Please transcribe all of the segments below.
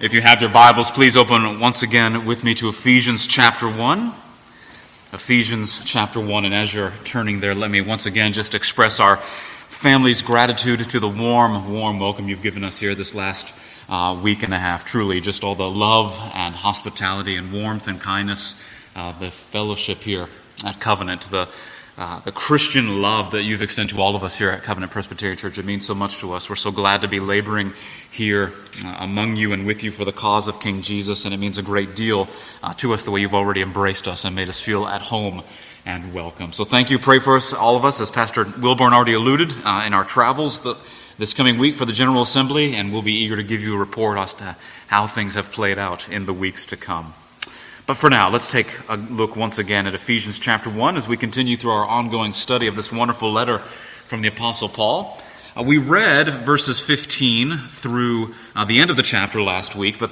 If you have your Bibles, please open once again with me to Ephesians chapter 1. Ephesians chapter 1. And as you're turning there, let me once again just express our family's gratitude to the warm, warm welcome you've given us here this last uh, week and a half. Truly, just all the love and hospitality and warmth and kindness, uh, the fellowship here at Covenant, the uh, the Christian love that you've extended to all of us here at Covenant Presbyterian Church. It means so much to us. We're so glad to be laboring here uh, among you and with you for the cause of King Jesus, and it means a great deal uh, to us the way you've already embraced us and made us feel at home and welcome. So thank you. Pray for us, all of us, as Pastor Wilborn already alluded uh, in our travels the, this coming week for the General Assembly, and we'll be eager to give you a report as to how things have played out in the weeks to come. But for now, let's take a look once again at Ephesians chapter 1 as we continue through our ongoing study of this wonderful letter from the Apostle Paul. Uh, we read verses 15 through uh, the end of the chapter last week, but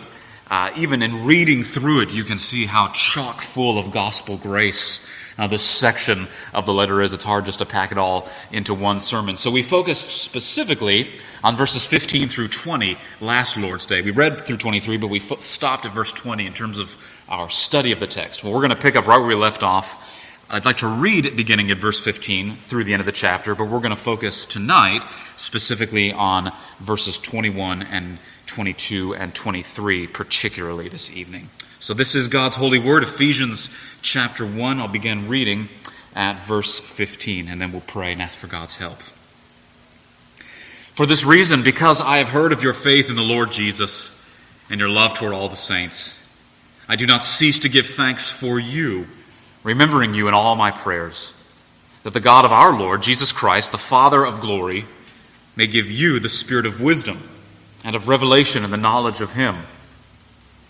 uh, even in reading through it, you can see how chock full of gospel grace uh, this section of the letter is. It's hard just to pack it all into one sermon. So we focused specifically on verses 15 through 20 last Lord's Day. We read through 23, but we stopped at verse 20 in terms of our study of the text. Well, we're going to pick up right where we left off. I'd like to read beginning at verse 15 through the end of the chapter, but we're going to focus tonight specifically on verses 21 and 22 and 23, particularly this evening. So, this is God's holy word, Ephesians chapter 1. I'll begin reading at verse 15, and then we'll pray and ask for God's help. For this reason, because I have heard of your faith in the Lord Jesus and your love toward all the saints, I do not cease to give thanks for you, remembering you in all my prayers, that the God of our Lord, Jesus Christ, the Father of glory, may give you the spirit of wisdom and of revelation in the knowledge of Him,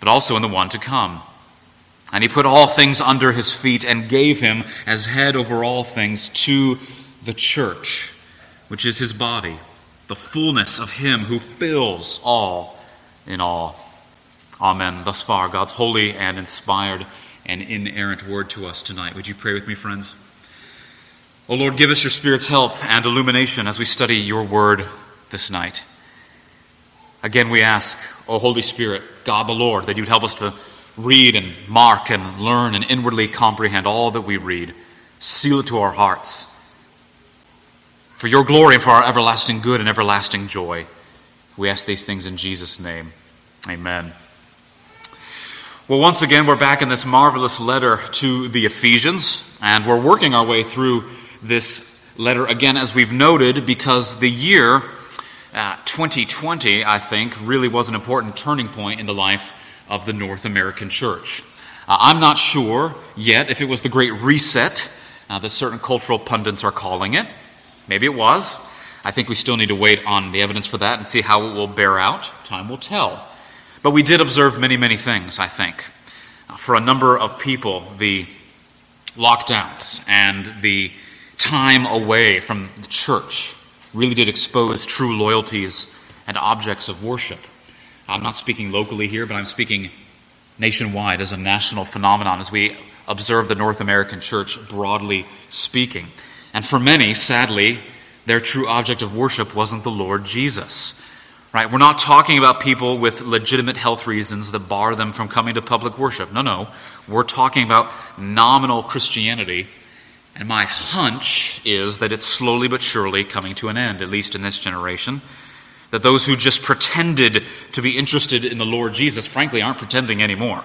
but also in the one to come. And he put all things under his feet and gave him as head over all things to the church, which is his body, the fullness of him who fills all in all. Amen. Thus far, God's holy and inspired and inerrant word to us tonight. Would you pray with me, friends? O oh Lord, give us your Spirit's help and illumination as we study your word this night. Again, we ask, O Holy Spirit, God the Lord, that you'd help us to read and mark and learn and inwardly comprehend all that we read. Seal it to our hearts. For your glory and for our everlasting good and everlasting joy. We ask these things in Jesus' name. Amen. Well, once again, we're back in this marvelous letter to the Ephesians, and we're working our way through this letter again, as we've noted, because the year uh, 2020, I think, really was an important turning point in the life of the North American church. Uh, I'm not sure yet if it was the Great Reset uh, that certain cultural pundits are calling it. Maybe it was. I think we still need to wait on the evidence for that and see how it will bear out. Time will tell. But we did observe many, many things, I think. Uh, for a number of people, the lockdowns and the time away from the church really did expose true loyalties and objects of worship. I'm not speaking locally here, but I'm speaking nationwide as a national phenomenon as we observe the North American church broadly speaking. And for many, sadly, their true object of worship wasn't the Lord Jesus. Right? We're not talking about people with legitimate health reasons that bar them from coming to public worship. No, no. We're talking about nominal Christianity. And my hunch is that it's slowly but surely coming to an end, at least in this generation. That those who just pretended to be interested in the Lord Jesus, frankly, aren't pretending anymore.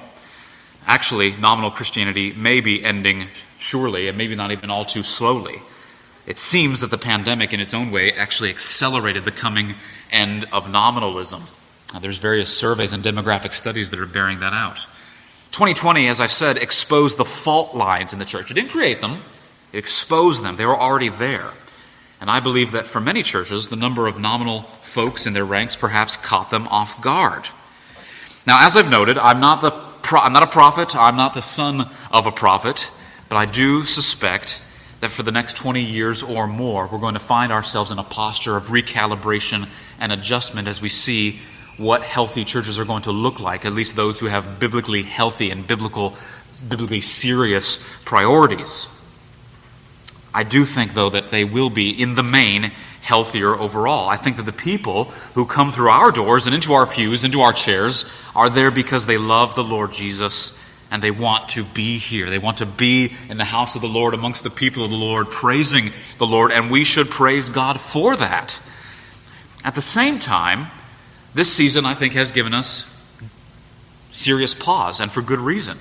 Actually, nominal Christianity may be ending surely, and maybe not even all too slowly. It seems that the pandemic, in its own way, actually accelerated the coming end of nominalism. Now, there's various surveys and demographic studies that are bearing that out. 2020, as I've said, exposed the fault lines in the church. It didn't create them, it exposed them. They were already there. And I believe that for many churches, the number of nominal folks in their ranks perhaps caught them off guard. Now, as I've noted, I'm not, the pro- I'm not a prophet, I'm not the son of a prophet, but I do suspect that for the next 20 years or more, we're going to find ourselves in a posture of recalibration and adjustment as we see what healthy churches are going to look like, at least those who have biblically healthy and biblical, biblically serious priorities. I do think, though, that they will be, in the main, healthier overall. I think that the people who come through our doors and into our pews, into our chairs, are there because they love the Lord Jesus and they want to be here. They want to be in the house of the Lord, amongst the people of the Lord, praising the Lord, and we should praise God for that. At the same time, this season, I think, has given us serious pause, and for good reason.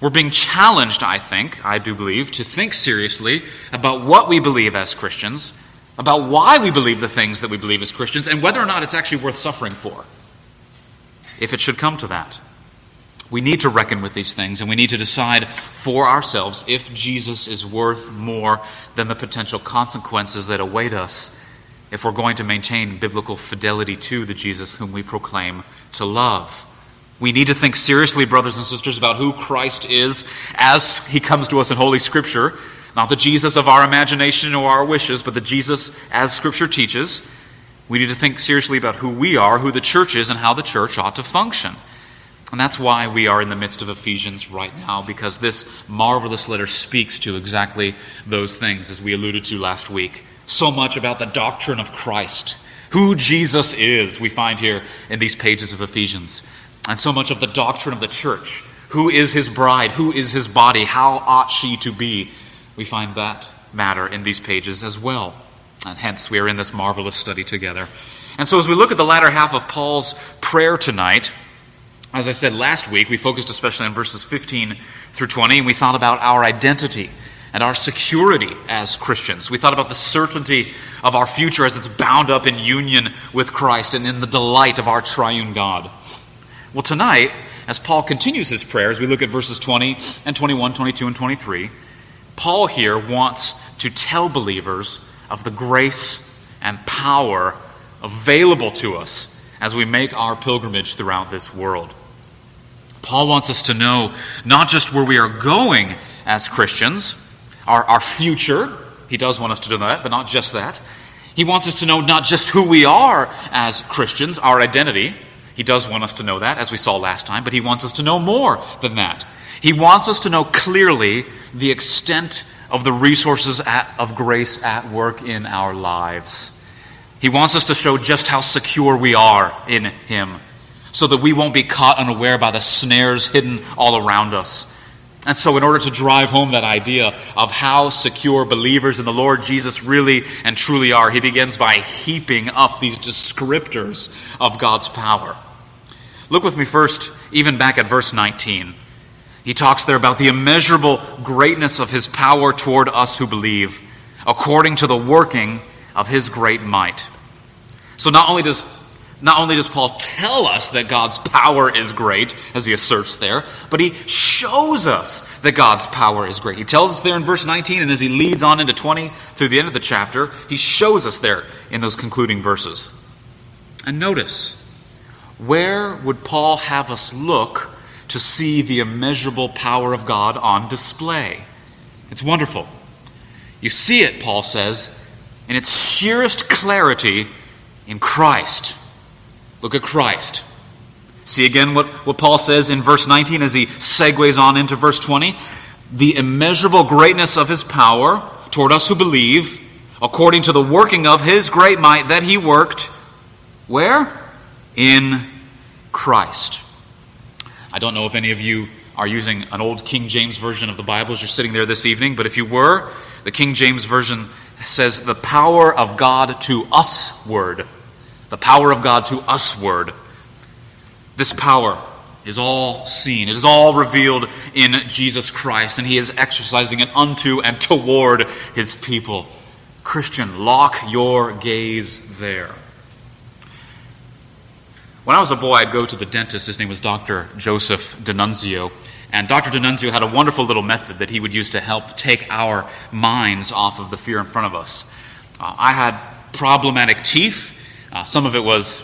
We're being challenged, I think, I do believe, to think seriously about what we believe as Christians, about why we believe the things that we believe as Christians, and whether or not it's actually worth suffering for, if it should come to that. We need to reckon with these things, and we need to decide for ourselves if Jesus is worth more than the potential consequences that await us if we're going to maintain biblical fidelity to the Jesus whom we proclaim to love. We need to think seriously, brothers and sisters, about who Christ is as he comes to us in Holy Scripture. Not the Jesus of our imagination or our wishes, but the Jesus as Scripture teaches. We need to think seriously about who we are, who the church is, and how the church ought to function. And that's why we are in the midst of Ephesians right now, because this marvelous letter speaks to exactly those things, as we alluded to last week so much about the doctrine of Christ, who Jesus is, we find here in these pages of Ephesians, and so much of the doctrine of the church. Who is his bride? Who is his body? How ought she to be? We find that matter in these pages as well. And hence, we are in this marvelous study together. And so, as we look at the latter half of Paul's prayer tonight, as I said last week, we focused especially on verses 15 through 20, and we thought about our identity and our security as Christians. We thought about the certainty of our future as it's bound up in union with Christ and in the delight of our triune God. Well, tonight, as Paul continues his prayer, as we look at verses 20 and 21, 22, and 23, Paul here wants to tell believers of the grace and power available to us as we make our pilgrimage throughout this world. Paul wants us to know not just where we are going as Christians, our, our future. He does want us to do that, but not just that. He wants us to know not just who we are as Christians, our identity. He does want us to know that, as we saw last time, but he wants us to know more than that. He wants us to know clearly the extent of the resources at, of grace at work in our lives. He wants us to show just how secure we are in Him so that we won't be caught unaware by the snares hidden all around us. And so, in order to drive home that idea of how secure believers in the Lord Jesus really and truly are, he begins by heaping up these descriptors of God's power. Look with me first, even back at verse 19. He talks there about the immeasurable greatness of his power toward us who believe, according to the working of his great might. So, not only does not only does Paul tell us that God's power is great, as he asserts there, but he shows us that God's power is great. He tells us there in verse 19, and as he leads on into 20 through the end of the chapter, he shows us there in those concluding verses. And notice, where would Paul have us look to see the immeasurable power of God on display? It's wonderful. You see it, Paul says, in its sheerest clarity in Christ. Look at Christ. See again what, what Paul says in verse 19 as he segues on into verse 20. The immeasurable greatness of his power toward us who believe, according to the working of his great might that he worked. Where? In Christ. I don't know if any of you are using an old King James version of the Bible as you're sitting there this evening, but if you were, the King James version says, the power of God to usward the power of God to usward. This power is all seen, it is all revealed in Jesus Christ, and He is exercising it unto and toward His people. Christian, lock your gaze there. When I was a boy, I'd go to the dentist. His name was Dr. Joseph D'Annunzio. And Dr. D'Annunzio had a wonderful little method that he would use to help take our minds off of the fear in front of us. Uh, I had problematic teeth, uh, some of it was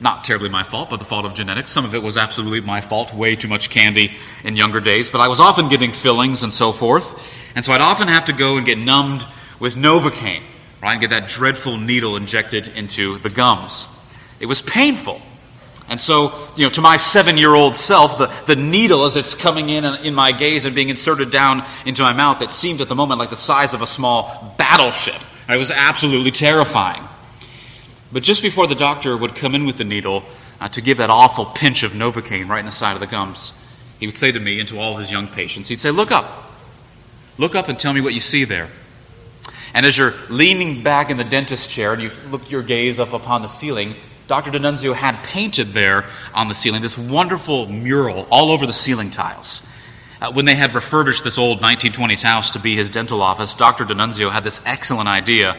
Not terribly my fault, but the fault of genetics. Some of it was absolutely my fault, way too much candy in younger days. But I was often getting fillings and so forth. And so I'd often have to go and get numbed with Novocaine, right? And get that dreadful needle injected into the gums. It was painful. And so, you know, to my seven year old self, the, the needle as it's coming in in my gaze and being inserted down into my mouth, it seemed at the moment like the size of a small battleship. It was absolutely terrifying. But just before the doctor would come in with the needle uh, to give that awful pinch of Novocaine right in the side of the gums, he would say to me and to all his young patients, he'd say, Look up. Look up and tell me what you see there. And as you're leaning back in the dentist chair and you look your gaze up upon the ceiling, Dr. D'Annunzio had painted there on the ceiling this wonderful mural all over the ceiling tiles. Uh, when they had refurbished this old 1920s house to be his dental office, Dr. D'Annunzio had this excellent idea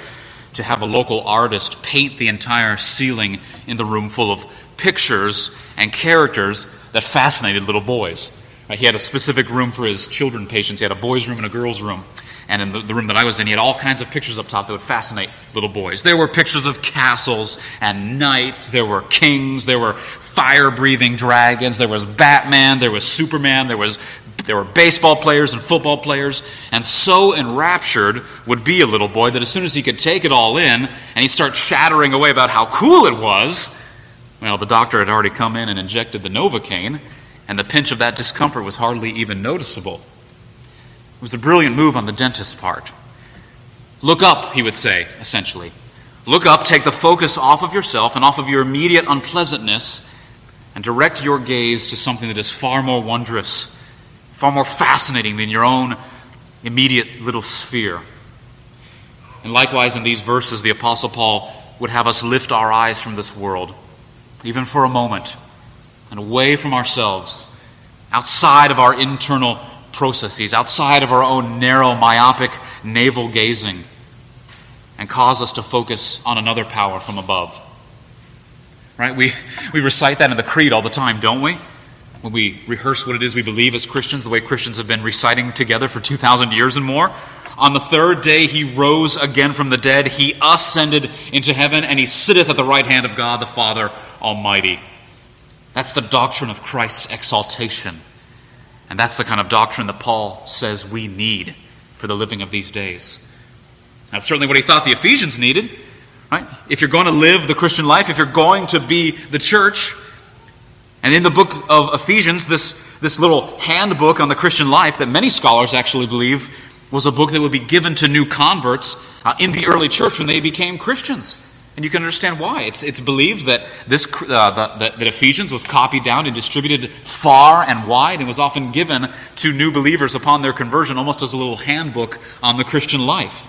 to have a local artist paint the entire ceiling in the room full of pictures and characters that fascinated little boys. Uh, he had a specific room for his children patients. He had a boys' room and a girls' room. And in the, the, room that I was in, he had all kinds of pictures up top that would fascinate little boys. There were pictures of castles and knights. There were kings. There were fire breathing dragons. There was Batman. There was Superman. There, was, there were baseball players and football players. And so enraptured would be a little boy that as soon as he could take it all in and he'd start chattering away about how cool it was, well, the doctor had already come in and injected the Novocaine, and the pinch of that discomfort was hardly even noticeable. It was a brilliant move on the dentist's part. Look up, he would say, essentially. Look up, take the focus off of yourself and off of your immediate unpleasantness, and direct your gaze to something that is far more wondrous, far more fascinating than your own immediate little sphere. And likewise, in these verses, the Apostle Paul would have us lift our eyes from this world, even for a moment, and away from ourselves, outside of our internal processes outside of our own narrow, myopic navel gazing and cause us to focus on another power from above. Right? We, we recite that in the Creed all the time, don't we? When we rehearse what it is we believe as Christians, the way Christians have been reciting together for 2,000 years and more. On the third day, he rose again from the dead. He ascended into heaven, and he sitteth at the right hand of God the Father Almighty. That's the doctrine of Christ's exaltation and that's the kind of doctrine that Paul says we need for the living of these days. That's certainly what he thought the Ephesians needed. Right? If you're going to live the Christian life, if you're going to be the church, and in the book of Ephesians, this, this little handbook on the Christian life that many scholars actually believe was a book that would be given to new converts uh, in the early church when they became Christians. And you can understand why. It's, it's believed that, this, uh, that, that Ephesians was copied down and distributed far and wide and was often given to new believers upon their conversion, almost as a little handbook on the Christian life.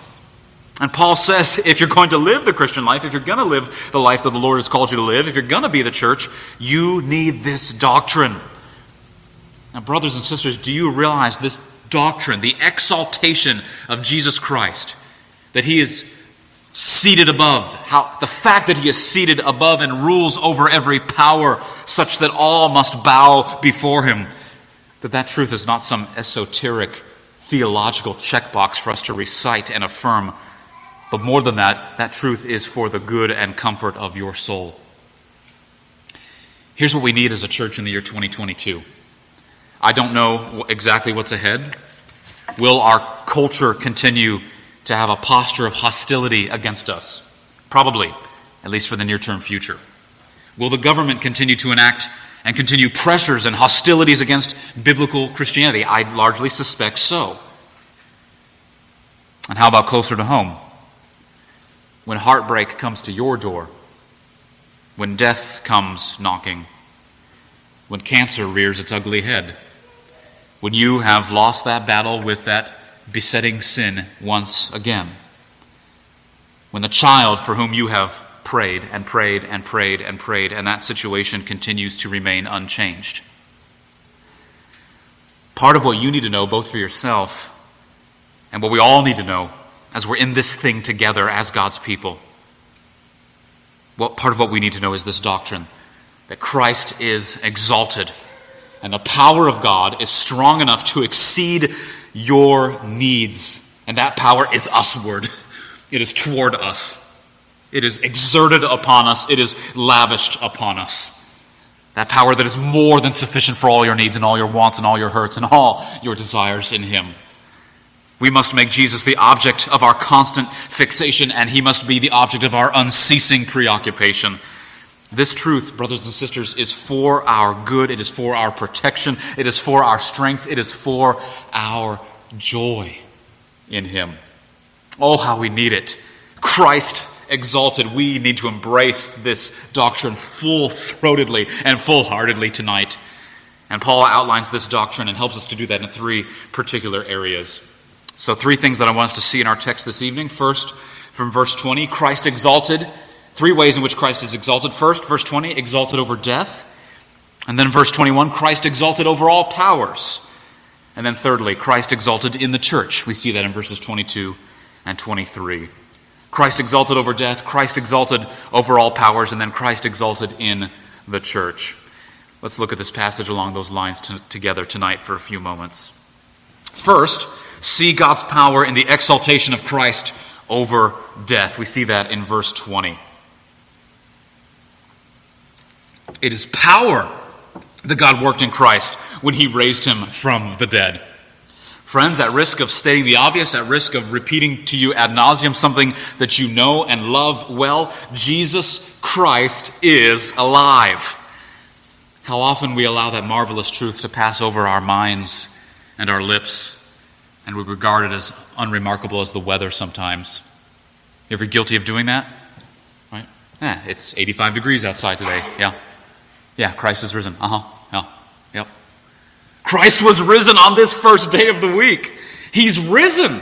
And Paul says if you're going to live the Christian life, if you're going to live the life that the Lord has called you to live, if you're going to be the church, you need this doctrine. Now, brothers and sisters, do you realize this doctrine, the exaltation of Jesus Christ, that he is seated above. How, the fact that he is seated above and rules over every power, such that all must bow before him. That that truth is not some esoteric theological checkbox for us to recite and affirm. But more than that, that truth is for the good and comfort of your soul. Here's what we need as a church in the year 2022. I don't know exactly what's ahead. Will our culture continue to have a posture of hostility against us? Probably, at least for the near term future. Will the government continue to enact and continue pressures and hostilities against biblical Christianity? I largely suspect so. And how about closer to home? When heartbreak comes to your door, when death comes knocking, when cancer rears its ugly head, when you have lost that battle with that besetting sin once again. When the child for whom you have prayed and prayed and prayed and prayed, and that situation continues to remain unchanged. Part of what you need to know, both for yourself and what we all need to know as we're in this thing together as God's people, what part of what we need to know is this doctrine that Christ is exalted and the power of God is strong enough to exceed your needs. And that power is usward, it is toward us. It is exerted upon us, it is lavished upon us. That power that is more than sufficient for all your needs and all your wants and all your hurts and all your desires in Him. We must make Jesus the object of our constant fixation, and He must be the object of our unceasing preoccupation. This truth, brothers and sisters, is for our good, it is for our protection, it is for our strength, it is for our joy in Him. Oh, how we need it. Christ exalted, we need to embrace this doctrine full throatedly and full heartedly tonight. And Paul outlines this doctrine and helps us to do that in three particular areas. So, three things that I want us to see in our text this evening. First, from verse 20, Christ exalted. Three ways in which Christ is exalted. First, verse 20, exalted over death. And then, verse 21, Christ exalted over all powers. And then, thirdly, Christ exalted in the church. We see that in verses 22 and 23. Christ exalted over death, Christ exalted over all powers, and then Christ exalted in the church. Let's look at this passage along those lines to, together tonight for a few moments. First, see God's power in the exaltation of Christ over death. We see that in verse 20. It is power that God worked in Christ when he raised him from the dead. Friends, at risk of stating the obvious, at risk of repeating to you ad nauseum something that you know and love well, Jesus Christ is alive. How often we allow that marvelous truth to pass over our minds and our lips, and we regard it as unremarkable as the weather sometimes. You ever guilty of doing that? Right? It's 85 degrees outside today. Yeah. Yeah, Christ is risen. Uh huh. Yeah. Yep. Christ was risen on this first day of the week. He's risen.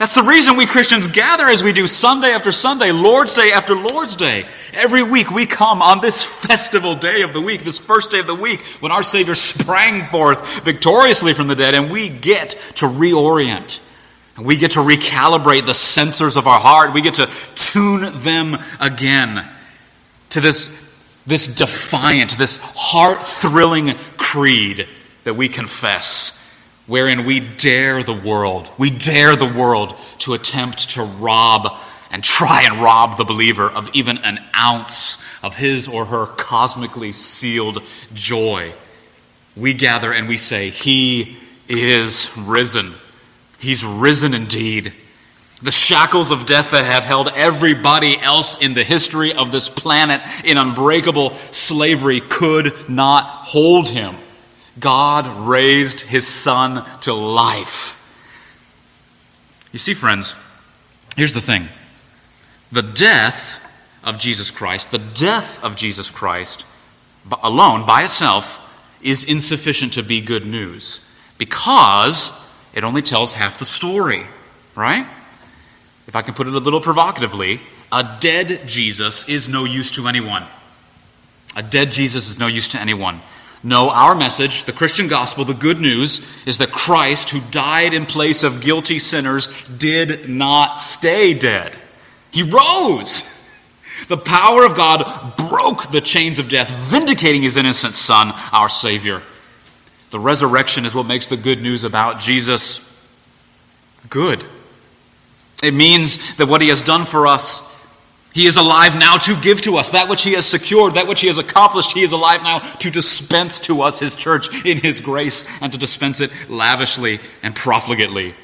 That's the reason we Christians gather as we do Sunday after Sunday, Lord's Day after Lord's Day. Every week we come on this festival day of the week, this first day of the week, when our Savior sprang forth victoriously from the dead, and we get to reorient. We get to recalibrate the sensors of our heart. We get to tune them again to this, this defiant, this heart thrilling creed that we confess, wherein we dare the world, we dare the world to attempt to rob and try and rob the believer of even an ounce of his or her cosmically sealed joy. We gather and we say, He is risen. He's risen indeed. The shackles of death that have held everybody else in the history of this planet in unbreakable slavery could not hold him. God raised his son to life. You see, friends, here's the thing the death of Jesus Christ, the death of Jesus Christ alone, by itself, is insufficient to be good news because it only tells half the story, right? If I can put it a little provocatively, a dead Jesus is no use to anyone. A dead Jesus is no use to anyone. No, our message, the Christian gospel, the good news, is that Christ, who died in place of guilty sinners, did not stay dead. He rose. The power of God broke the chains of death, vindicating his innocent Son, our Savior. The resurrection is what makes the good news about Jesus good. It means that what he has done for us he is alive now to give to us that which He has secured, that which He has accomplished. He is alive now to dispense to us His church in His grace and to dispense it lavishly and profligately.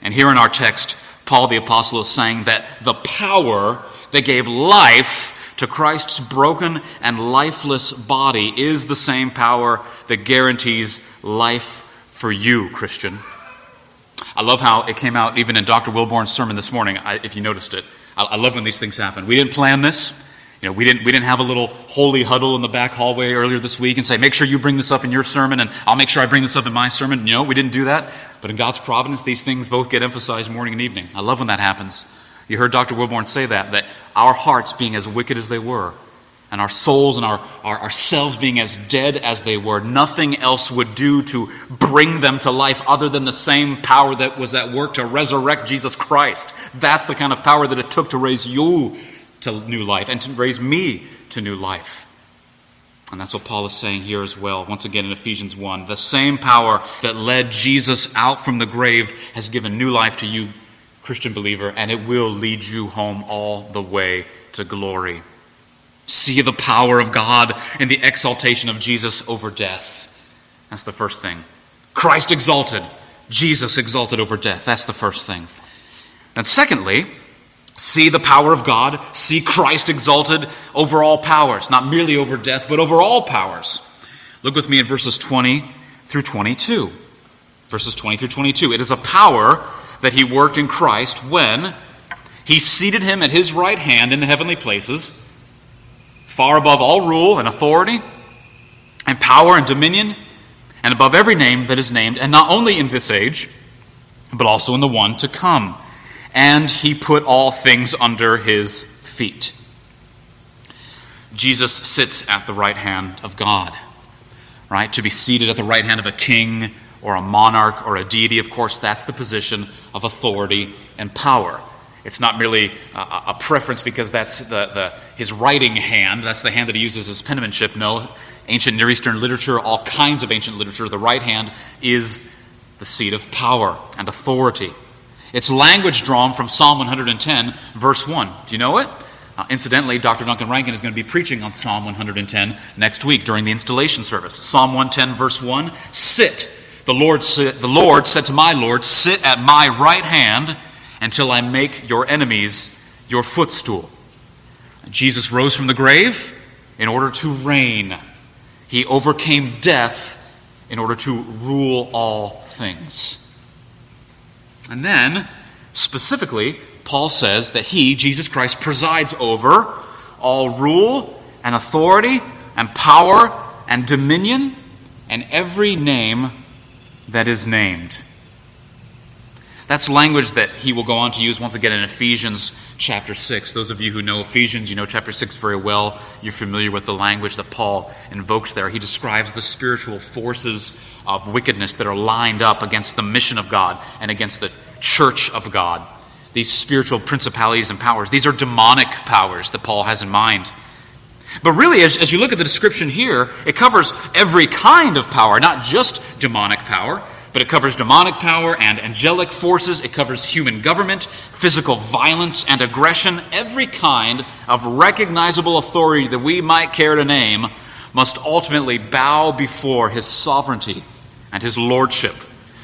And here in our text, Paul the Apostle is saying that the power that gave life to Christ's broken and lifeless body is the same power that guarantees life for you, Christian. I love how it came out even in Dr. Wilborn's sermon this morning, if you noticed it. I, love when these things happen. We didn't plan this. You know, we didn't, we didn't have a little holy huddle in the back hallway earlier this week and say, make sure you bring this up in your sermon, and I'll make sure I bring this up in my sermon. You know, we didn't do that. But in God's providence, these things both get emphasized morning and evening. I love when that happens. You heard Dr. Wilborn say that, that our hearts being as wicked as they were, and our souls and our, our ourselves being as dead as they were, nothing else would do to bring them to life other than the same power that was at work to resurrect Jesus Christ. That's the kind of power that it took to raise you to new life and to raise me to new life. And that's what Paul is saying here as well, once again in Ephesians 1. The same power that led Jesus out from the grave has given new life to you, Christian believer, and it will lead you home all the way to glory. See the power of God in the exaltation of Jesus over death. That's the first thing. Christ exalted, Jesus exalted over death. That's the first thing. And secondly, see the power of God, see Christ exalted over all powers, not merely over death, but over all powers. Look with me at verses 20 through 22. Verses 20 through 22. It is a power that he worked in Christ when he seated him at his right hand in the heavenly places, far above all rule and authority, and power and dominion, and above every name that is named, and not only in this age, but also in the one to come. And he put all things under his feet. Jesus sits at the right hand of God, right? To be seated at the right hand of a king or a monarch or a deity, of course, that's the position of authority and power. It's not merely a, a preference because that's the, the, his writing hand, that's the hand that he uses as penmanship. No, ancient Near Eastern literature, all kinds of ancient literature, the right hand is the seat of power and authority. It's language drawn from Psalm 110, verse 1. Do you know it? Uh, incidentally, Dr. Duncan Rankin is going to be preaching on Psalm 110 next week during the installation service. Psalm 110, verse 1 Sit. The Lord, the Lord said to my Lord, Sit at my right hand until I make your enemies your footstool. Jesus rose from the grave in order to reign. He overcame death in order to rule all things. And then, specifically, Paul says that he, Jesus Christ, presides over all rule and authority and power and dominion and every name that is named. That's language that he will go on to use once again in Ephesians chapter 6. Those of you who know Ephesians, you know chapter 6 very well. You're familiar with the language that Paul invokes there. He describes the spiritual forces of wickedness that are lined up against the mission of God and against the church of God. These spiritual principalities and powers. These are demonic powers that Paul has in mind. But really, as, as you look at the description here, it covers every kind of power, not just demonic power, but it covers demonic power and angelic forces. It covers human government, physical violence and aggression. Every kind of recognizable authority that we might care to name must ultimately bow before his sovereignty and his lordship,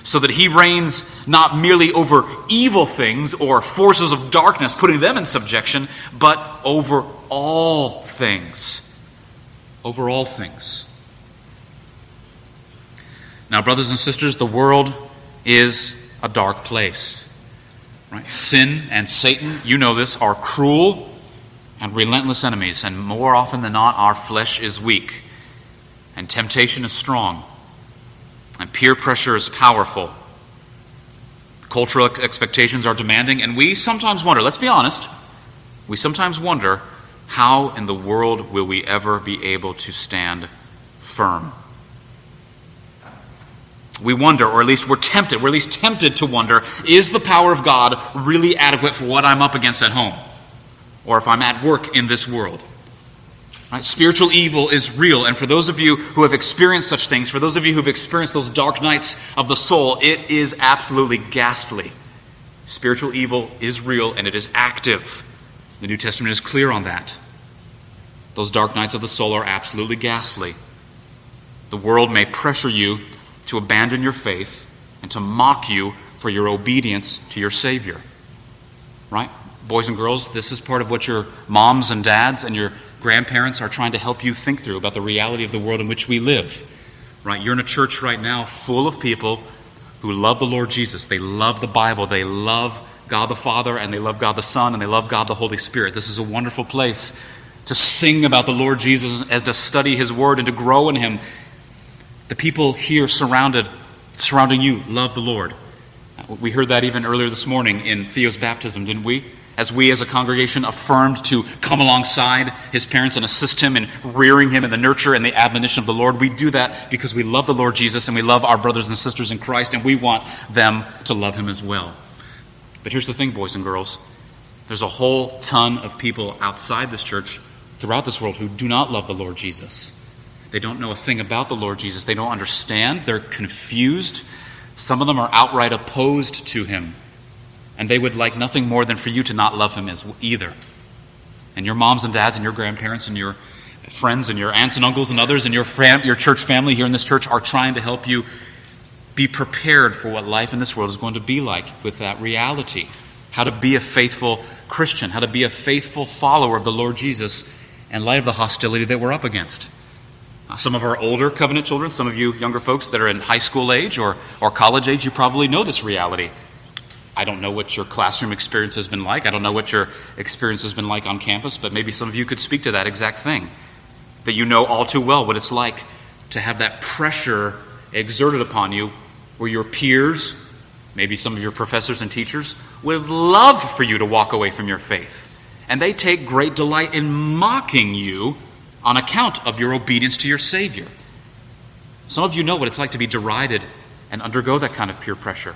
so that he reigns not merely over evil things or forces of darkness, putting them in subjection, but over all things. Over all things. Now, brothers and sisters, the world is a dark place. Right? Sin and Satan, you know this, are cruel and relentless enemies, and more often than not, our flesh is weak, and temptation is strong, and peer pressure is powerful. Cultural expectations are demanding, and we sometimes wonder, let's be honest, we sometimes wonder how in the world will we ever be able to stand firm? We wonder, or at least we're tempted, we're at least tempted to wonder, is the power of God really adequate for what I'm up against at home? Or if I'm at work in this world? Right? Spiritual evil is real, and for those of you who have experienced such things, for those of you who have experienced those dark nights of the soul, it is absolutely ghastly. Spiritual evil is real and it is active. The New Testament is clear on that. Those dark nights of the soul are absolutely ghastly. The world may pressure you to abandon your faith and to mock you for your obedience to your Savior. Right? Boys and girls, this is part of what your moms and dads and your grandparents are trying to help you think through about the reality of the world in which we live. Right? You're in a church right now full of people who love the Lord Jesus. They love the Bible. They love God the Father and they love God the Son and they love God the Holy Spirit. This is a wonderful place to sing about the Lord Jesus and to study His Word and to grow in Him the people here surrounded, surrounding you love the Lord. We heard that even earlier this morning in Theo's baptism, didn't we? As we as a congregation affirmed to come alongside his parents and assist him in rearing him in the nurture and the admonition of the Lord, we do that because we love the Lord Jesus and we love our brothers and sisters in Christ and we want them to love him as well. But here's the thing, boys and girls there's a whole ton of people outside this church, throughout this world, who do not love the Lord Jesus. They don't know a thing about the Lord Jesus. They don't understand. They're confused. Some of them are outright opposed to him. And they would like nothing more than for you to not love him as either. and your moms and dads and your grandparents and your friends and your aunts and uncles and others and your, fam- your church family here in this church are trying to help you be prepared for what life in this world is going to be like with that reality. How to be a faithful Christian, how to be a faithful follower of the Lord Jesus in light of the hostility that we're up against. Uh, some of our older covenant children, some of you younger folks that are in high school age or, or college age, you probably know this reality. I don't know what your classroom experience has been like. I don't know what your experience has been like on campus, but maybe some of you could speak to that exact thing. That you know all too well what it's like to have that pressure exerted upon you where your peers, maybe some of your professors and teachers, would love for you to walk away from your faith. And they take great delight in mocking you on account of your obedience to your Savior. Some of you know what it's like to be derided and undergo that kind of peer pressure.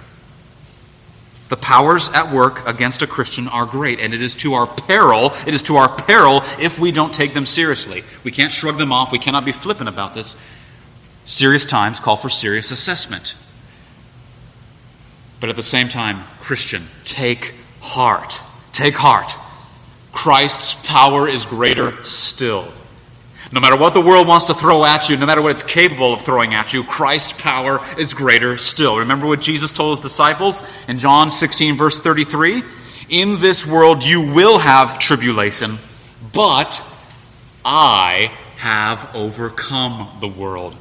The powers at work against a Christian are great, and it is to our peril, it is to our peril if we don't take them seriously. We can't shrug them off, we cannot be flippant about this. Serious times call for serious assessment. But at the same time, Christian, take heart. Take heart. Christ's power is greater still. No matter what the world wants to throw at you, no matter what it's capable of throwing at you, Christ's power is greater still. Remember what Jesus told his disciples in John 16, verse 33? In this world you will have tribulation, but I have overcome the world.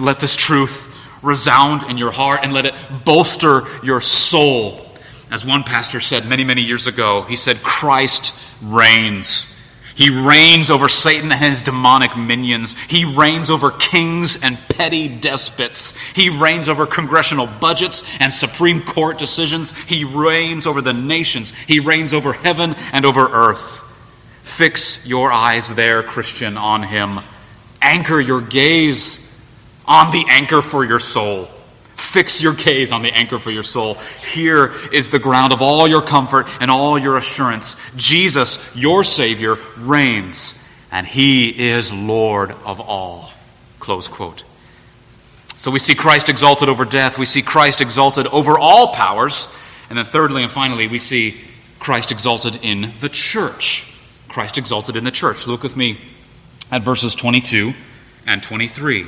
Let this truth resound in your heart and let it bolster your soul. As one pastor said many, many years ago, he said, Christ reigns. He reigns over Satan and his demonic minions. He reigns over kings and petty despots. He reigns over congressional budgets and Supreme Court decisions. He reigns over the nations. He reigns over heaven and over earth. Fix your eyes there, Christian, on him. Anchor your gaze on the anchor for your soul. Fix your gaze on the anchor for your soul. Here is the ground of all your comfort and all your assurance. Jesus, your Savior, reigns, and He is Lord of all. Close quote. So we see Christ exalted over death. We see Christ exalted over all powers. And then, thirdly and finally, we see Christ exalted in the church. Christ exalted in the church. Look with me at verses 22 and 23.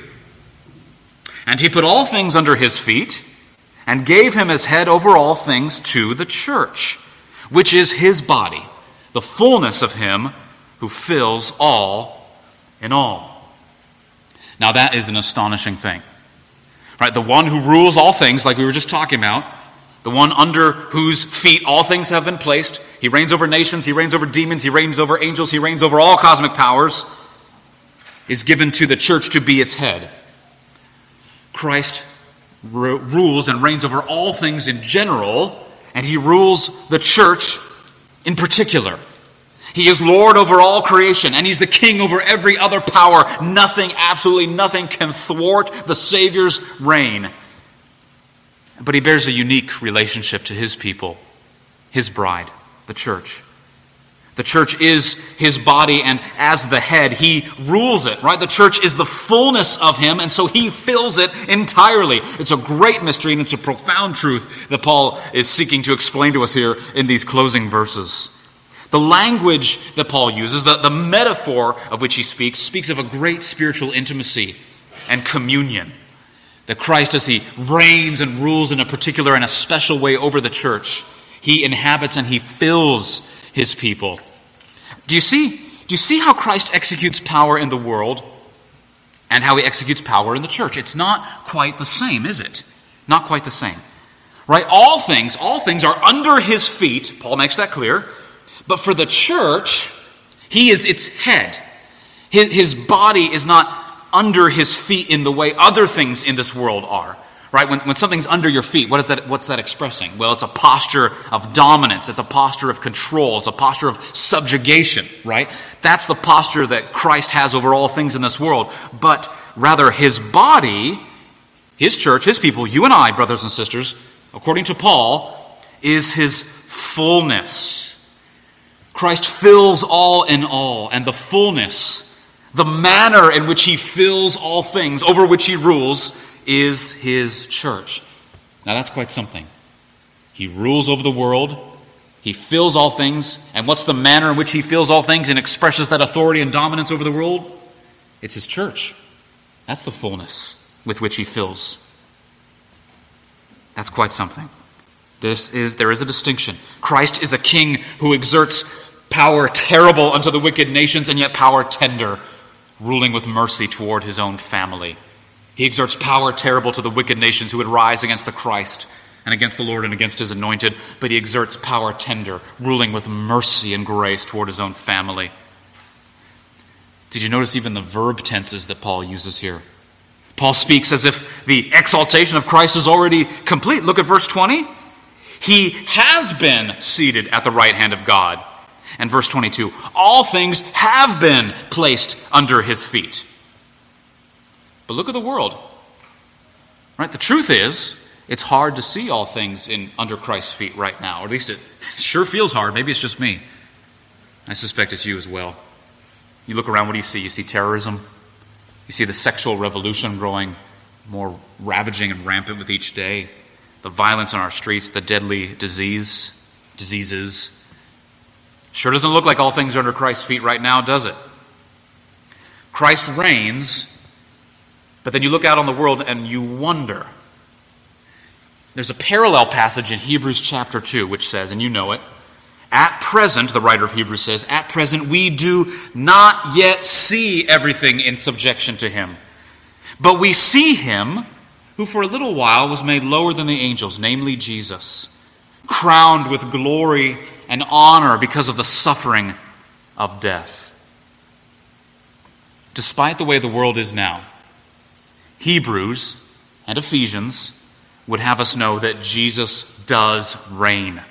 And he put all things under his feet and gave him as head over all things to the church, which is his body, the fullness of him who fills all in all. Now, that is an astonishing thing. Right? The one who rules all things, like we were just talking about, the one under whose feet all things have been placed. He reigns over nations, he reigns over demons, he reigns over angels, he reigns over all cosmic powers, is given to the church to be its head. Christ rules and reigns over all things in general, and he rules the church in particular. He is Lord over all creation, and he's the king over every other power. Nothing, absolutely nothing, can thwart the Savior's reign. But he bears a unique relationship to his people, his bride, the church. The church is his body, and as the head, he rules it, right? The church is the fullness of him, and so he fills it entirely. It's a great mystery, and it's a profound truth that Paul is seeking to explain to us here in these closing verses. The language that Paul uses, the, the metaphor of which he speaks, speaks of a great spiritual intimacy and communion. That Christ, as he reigns and rules in a particular and a special way over the church, he inhabits and he fills his people. Do you see? Do you see how Christ executes power in the world and how he executes power in the church? It's not quite the same, is it? Not quite the same. Right? All things, all things are under his feet. Paul makes that clear. But for the church, he is its head. His, body is not under his feet in the way other things in this world are. Right? When, when something's under your feet, what is that, what's that expressing? Well, it's a posture of dominance. It's a posture of control. It's a posture of subjugation, right? That's the posture that Christ has over all things in this world. But rather, his body, his church, his people, you and I, brothers and sisters, according to Paul, is his fullness. Christ fills all in all, and the fullness, the manner in which he fills all things, over which he rules, is his church. Now that's quite something. He rules over the world, he fills all things. And what's the manner in which he fills all things and expresses that authority and dominance over the world? It's his church. That's the fullness with which he fills. That's quite something. This is, there is a distinction. Christ is a king who exerts power terrible unto the wicked nations and yet power tender, ruling with mercy toward his own family. He exerts power terrible to the wicked nations who would rise against the Christ and against the Lord and against his anointed, but he exerts power tender, ruling with mercy and grace toward his own family. Did you notice even the verb tenses that Paul uses here? Paul speaks as if the exaltation of Christ is already complete. Look at verse 20. He has been seated at the right hand of God. And verse 22 all things have been placed under his feet. But look at the world. Right? The truth is, it's hard to see all things in under Christ's feet right now. Or at least it sure feels hard. Maybe it's just me. I suspect it's you as well. You look around, what do you see? You see terrorism. You see the sexual revolution growing more ravaging and rampant with each day. The violence on our streets, the deadly disease, diseases. Sure doesn't look like all things are under Christ's feet right now, does it? Christ reigns but then you look out on the world and you wonder. There's a parallel passage in Hebrews chapter 2 which says, and you know it, at present, the writer of Hebrews says, at present we do not yet see everything in subjection to him. But we see him who for a little while was made lower than the angels, namely Jesus, crowned with glory and honor because of the suffering of death. Despite the way the world is now, Hebrews and Ephesians would have us know that Jesus does reign.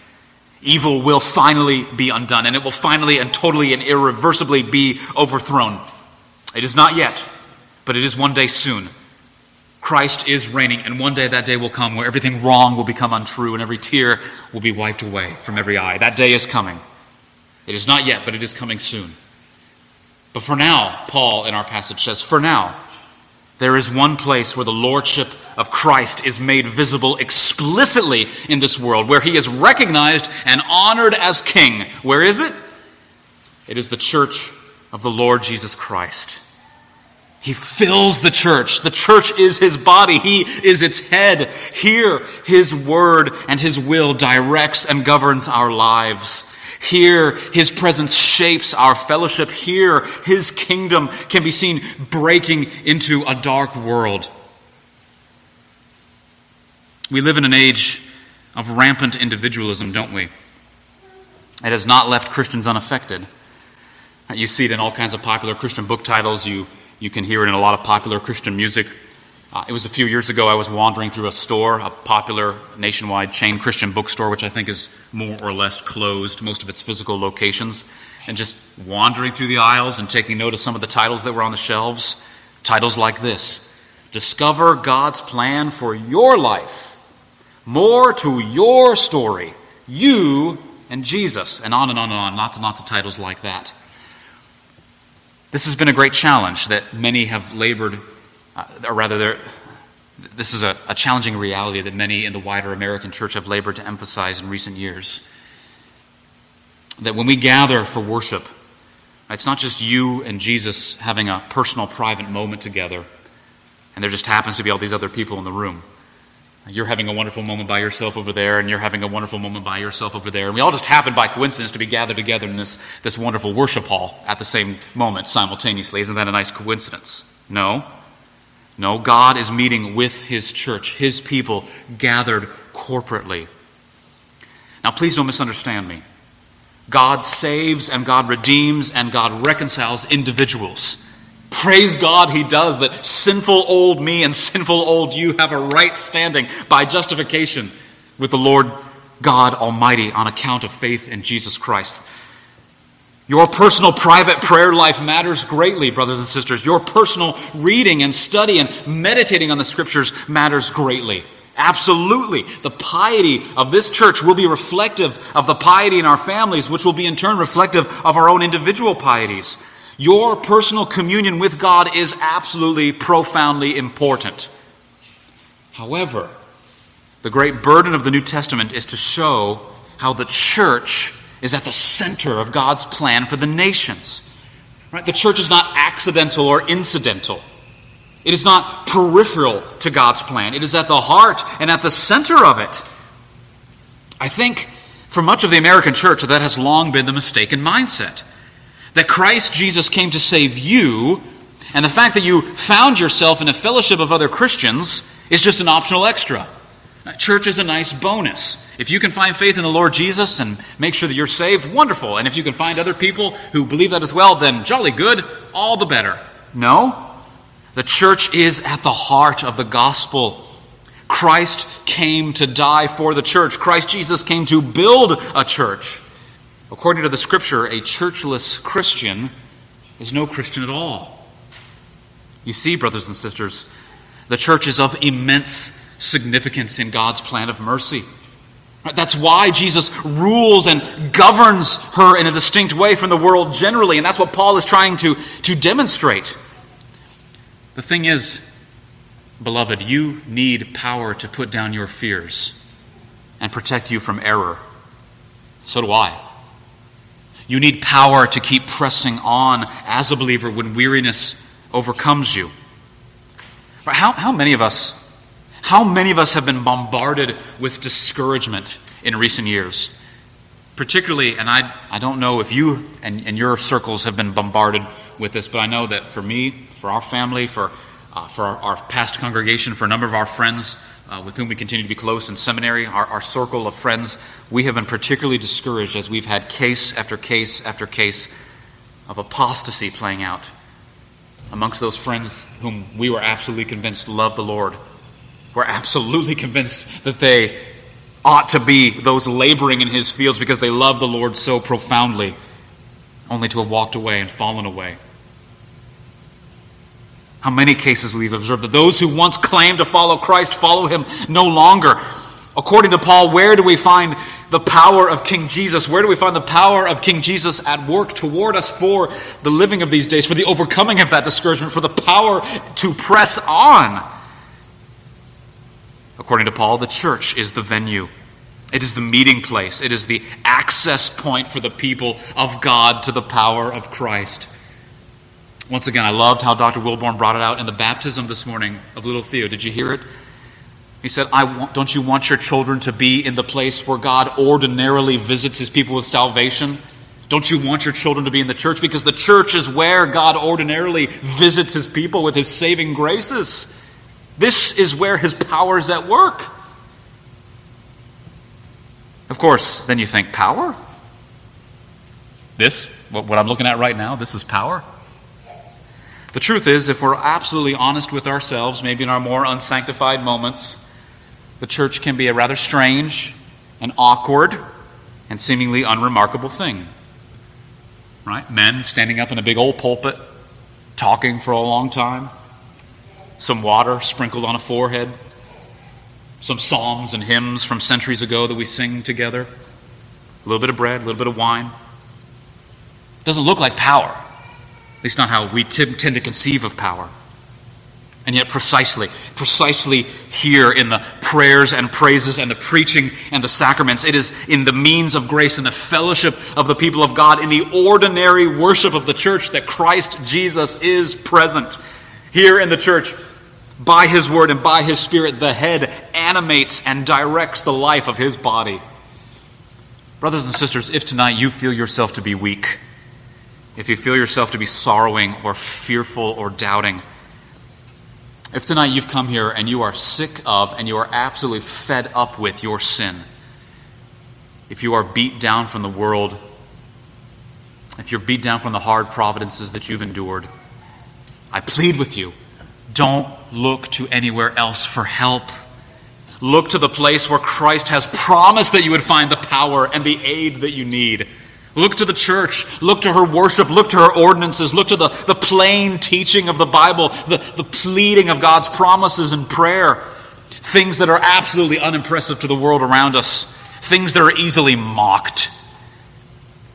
Evil will finally be undone, and it will finally and totally and irreversibly be overthrown. It is not yet, but it is one day soon. Christ is reigning, and one day that day will come where everything wrong will become untrue and every tear will be wiped away from every eye. That day is coming. It is not yet, but it is coming soon. But for now, Paul in our passage says, for now, there is one place where the lordship of Christ is made visible explicitly in this world, where he is recognized and honored as king. Where is it? It is the church of the Lord Jesus Christ. He fills the church. The church is his body. He is its head. Here, his word and his will directs and governs our lives. Here, his presence shapes our fellowship. Here, his kingdom can be seen breaking into a dark world. We live in an age of rampant individualism, don't we? It has not left Christians unaffected. You see it in all kinds of popular Christian book titles. You, you can hear it in a lot of popular Christian music. Uh, it was a few years ago I was wandering through a store, a popular nationwide chain Christian bookstore, which I think is more or less closed, most of its physical locations, and just wandering through the aisles and taking note of some of the titles that were on the shelves. Titles like this Discover God's plan for your life, more to your story, you and Jesus, and on and on and on. Lots and lots of titles like that. This has been a great challenge that many have labored uh, or rather, this is a, a challenging reality that many in the wider American church have labored to emphasize in recent years. That when we gather for worship, it's not just you and Jesus having a personal, private moment together, and there just happens to be all these other people in the room. You're having a wonderful moment by yourself over there, and you're having a wonderful moment by yourself over there. And we all just happen by coincidence to be gathered together in this, this wonderful worship hall at the same moment simultaneously. Isn't that a nice coincidence? No. No, God is meeting with His church, His people gathered corporately. Now, please don't misunderstand me. God saves and God redeems and God reconciles individuals. Praise God, He does, that sinful old me and sinful old you have a right standing by justification with the Lord God Almighty on account of faith in Jesus Christ. Your personal private prayer life matters greatly, brothers and sisters. Your personal reading and study and meditating on the scriptures matters greatly. Absolutely. The piety of this church will be reflective of the piety in our families, which will be in turn reflective of our own individual pieties. Your personal communion with God is absolutely profoundly important. However, the great burden of the New Testament is to show how the church is at the center of God's plan for the nations. Right? The church is not accidental or incidental. It is not peripheral to God's plan. It is at the heart and at the center of it. I think for much of the American church, that has long been the mistaken mindset. That Christ Jesus came to save you, and the fact that you found yourself in a fellowship of other Christians is just an optional extra. Church is a nice bonus. If you can find faith in the Lord Jesus and make sure that you're saved, wonderful. And if you can find other people who believe that as well, then jolly good, all the better. No, the church is at the heart of the gospel. Christ came to die for the church. Christ Jesus came to build a church. According to the scripture, a churchless Christian is no Christian at all. You see, brothers and sisters, the church is of immense significance in God's plan of mercy. That's why Jesus rules and governs her in a distinct way from the world generally, and that's what Paul is trying to, to demonstrate. The thing is, beloved, you need power to put down your fears and protect you from error. So do I. You need power to keep pressing on as a believer when weariness overcomes you. How, how many of us how many of us have been bombarded with discouragement in recent years? Particularly, and I, I don't know if you and, and your circles have been bombarded with this, but I know that for me, for our family, for, uh, for our, our, past congregation, for a number of our friends uh, with whom we continue to be close in seminary, our, our circle of friends, we have been particularly discouraged as we've had case after case after case of apostasy playing out amongst those friends whom we were absolutely convinced love the Lord we're absolutely convinced that they ought to be those laboring in his fields because they love the Lord so profoundly, only to have walked away and fallen away. How many cases we've observed that those who once claimed to follow Christ follow him no longer. According to Paul, where do we find the power of King Jesus? Where do we find the power of King Jesus at work toward us for the living of these days, for the overcoming of that discouragement, for the power to press on? According to Paul, the church is the venue. It is the meeting place. It is the access point for the people of God to the power of Christ. Once again, I loved how Dr. Wilborn brought it out in the baptism this morning of little Theo. Did you hear it? He said, I want, Don't you want your children to be in the place where God ordinarily visits his people with salvation? Don't you want your children to be in the church? Because the church is where God ordinarily visits his people with his saving graces. This is where his power is at work. Of course, then you think, power? This, what I'm looking at right now, this is power? The truth is, if we're absolutely honest with ourselves, maybe in our more unsanctified moments, the church can be a rather strange and awkward and seemingly unremarkable thing. Right? Men standing up in a big old pulpit, talking for a long time, some water sprinkled on a forehead, some psalms and hymns from centuries ago that we sing together, a little bit of bread, a little bit of wine. It doesn't look like power, at least not how we t- tend to conceive of power. And yet, precisely, precisely here in the prayers and praises and the preaching and the sacraments, it is in the means of grace and the fellowship of the people of God, in the ordinary worship of the church, that Christ Jesus is present. Here in the church, by his word and by his spirit, the head animates and directs the life of his body. Brothers and sisters, if tonight you feel yourself to be weak, if you feel yourself to be sorrowing or fearful or doubting, if tonight you've come here and you are sick of and you are absolutely fed up with your sin, if you are beat down from the world, if you're beat down from the hard providences that you've endured, I plead with you don't look to anywhere else for help. Look to the place where Christ has promised that you would find the power and the aid that you need. Look to the church. Look to her worship. Look to her ordinances. Look to the, the plain teaching of the Bible, the, the pleading of God's promises and prayer. Things that are absolutely unimpressive to the world around us, things that are easily mocked.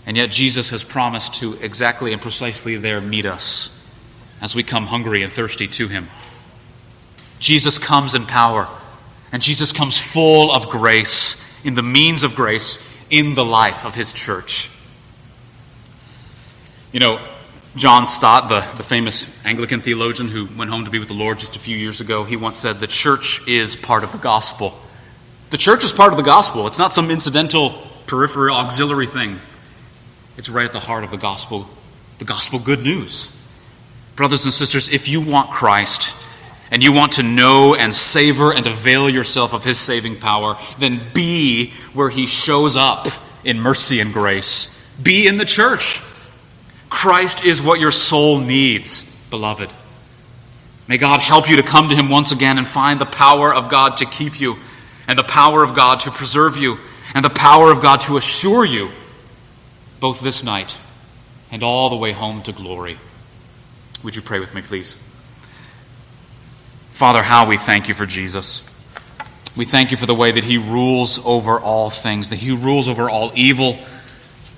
And yet Jesus has promised to exactly and precisely there meet us as we come hungry and thirsty to him. Jesus comes in power, and Jesus comes full of grace, in the means of grace, in the life of his church. You know, John Stott, the, the famous Anglican theologian who went home to be with the Lord just a few years ago, he once said, The church is part of the gospel. The church is part of the gospel. It's not some incidental, peripheral, auxiliary thing. It's right at the heart of the gospel, the gospel good news. Brothers and sisters, if you want Christ, and you want to know and savor and avail yourself of his saving power, then be where he shows up in mercy and grace. Be in the church. Christ is what your soul needs, beloved. May God help you to come to him once again and find the power of God to keep you, and the power of God to preserve you, and the power of God to assure you, both this night and all the way home to glory. Would you pray with me, please? Father, how we thank you for Jesus. We thank you for the way that he rules over all things, that he rules over all evil,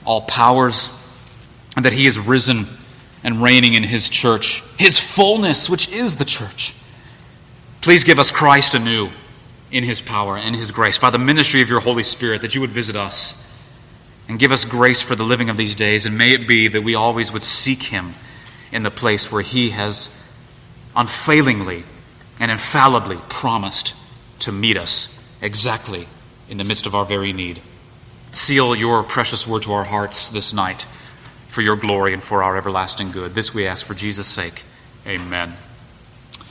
all powers, and that he is risen and reigning in his church, his fullness, which is the church. Please give us Christ anew in his power and his grace by the ministry of your Holy Spirit, that you would visit us and give us grace for the living of these days. And may it be that we always would seek him in the place where he has unfailingly and infallibly promised to meet us exactly in the midst of our very need. Seal your precious word to our hearts this night for your glory and for our everlasting good. This we ask for Jesus' sake. Amen.